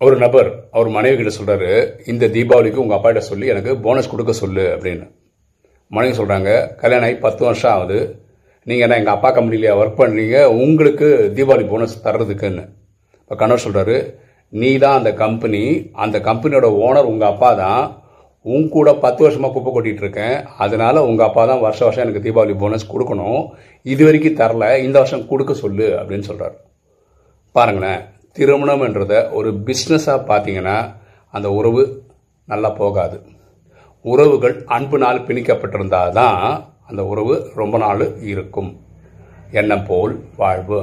ஒரு நபர் அவர் மனைவி கிட்ட சொல்றாரு இந்த தீபாவளிக்கு உங்க அப்பா கிட்ட சொல்லி எனக்கு போனஸ் கொடுக்க சொல்லு அப்படின்னு. மனைவி சொல்றாங்க கல்யாணம் ஆகி பத்து வருஷம் ஆகுது. நீங்க என்ன எங்க அப்பா கம்பெனிலேயே ஒர்க் பண்றீங்க? உங்களுக்கு தீபாவளி போனஸ் தர்றதுக்குன்னு. இப்போ கணவர் சொல்றாரு நீ தான் அந்த கம்பெனி அந்த கம்பெனியோட ஓனர் உங்க அப்பா தான். உன் கூட பத்து வருஷமா குப்பை கொட்டிட்டு இருக்கேன். அதனால உங்க அப்பா தான் வருஷ வருஷம் எனக்கு தீபாவளி போனஸ் கொடுக்கணும். இது வரைக்கும் தரல. இந்த வருஷம் கொடுக்க சொல்லு. அப்படின்னு சொல்றாரு. பாருங்களேன். திருமணம் என்றதை ஒரு பிஸ்னஸாக பார்த்தீங்கன்னா அந்த உறவு நல்லா போகாது. உறவுகள் அன்புனால் பிணிக்கப்பட்டிருந்தால் தான் அந்த உறவு ரொம்ப நாள் இருக்கும். எண்ணம் போல் வாழ்வு.